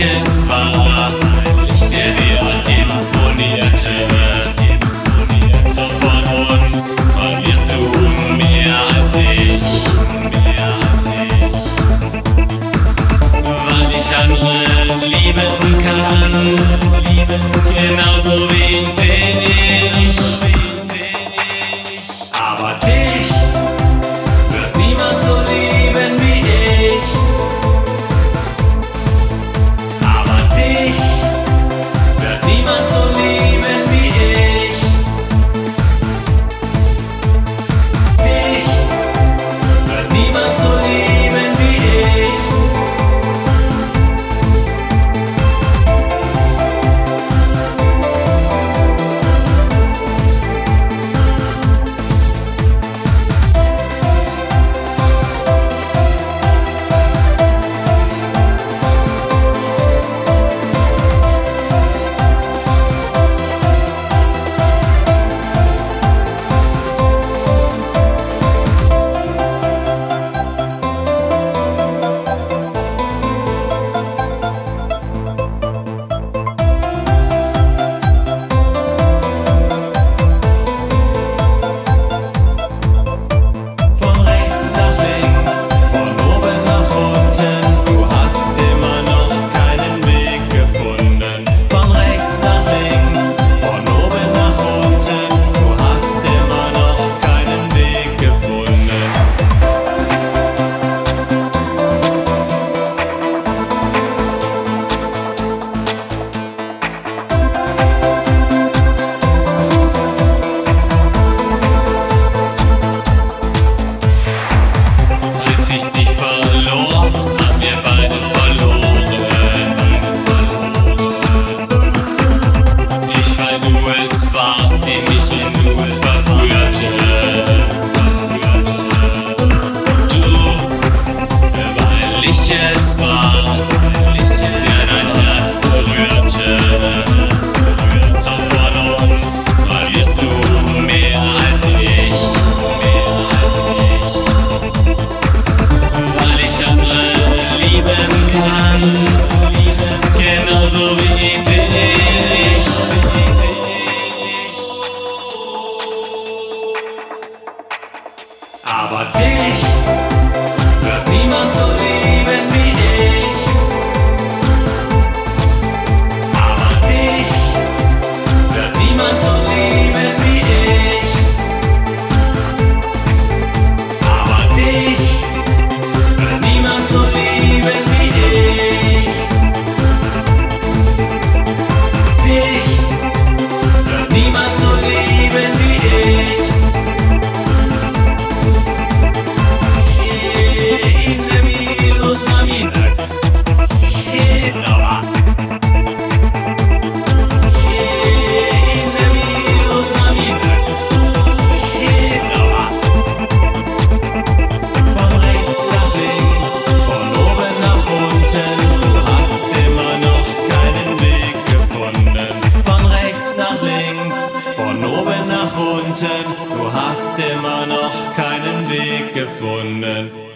cię swa unten, du hast immer noch keinen Weg gefunden.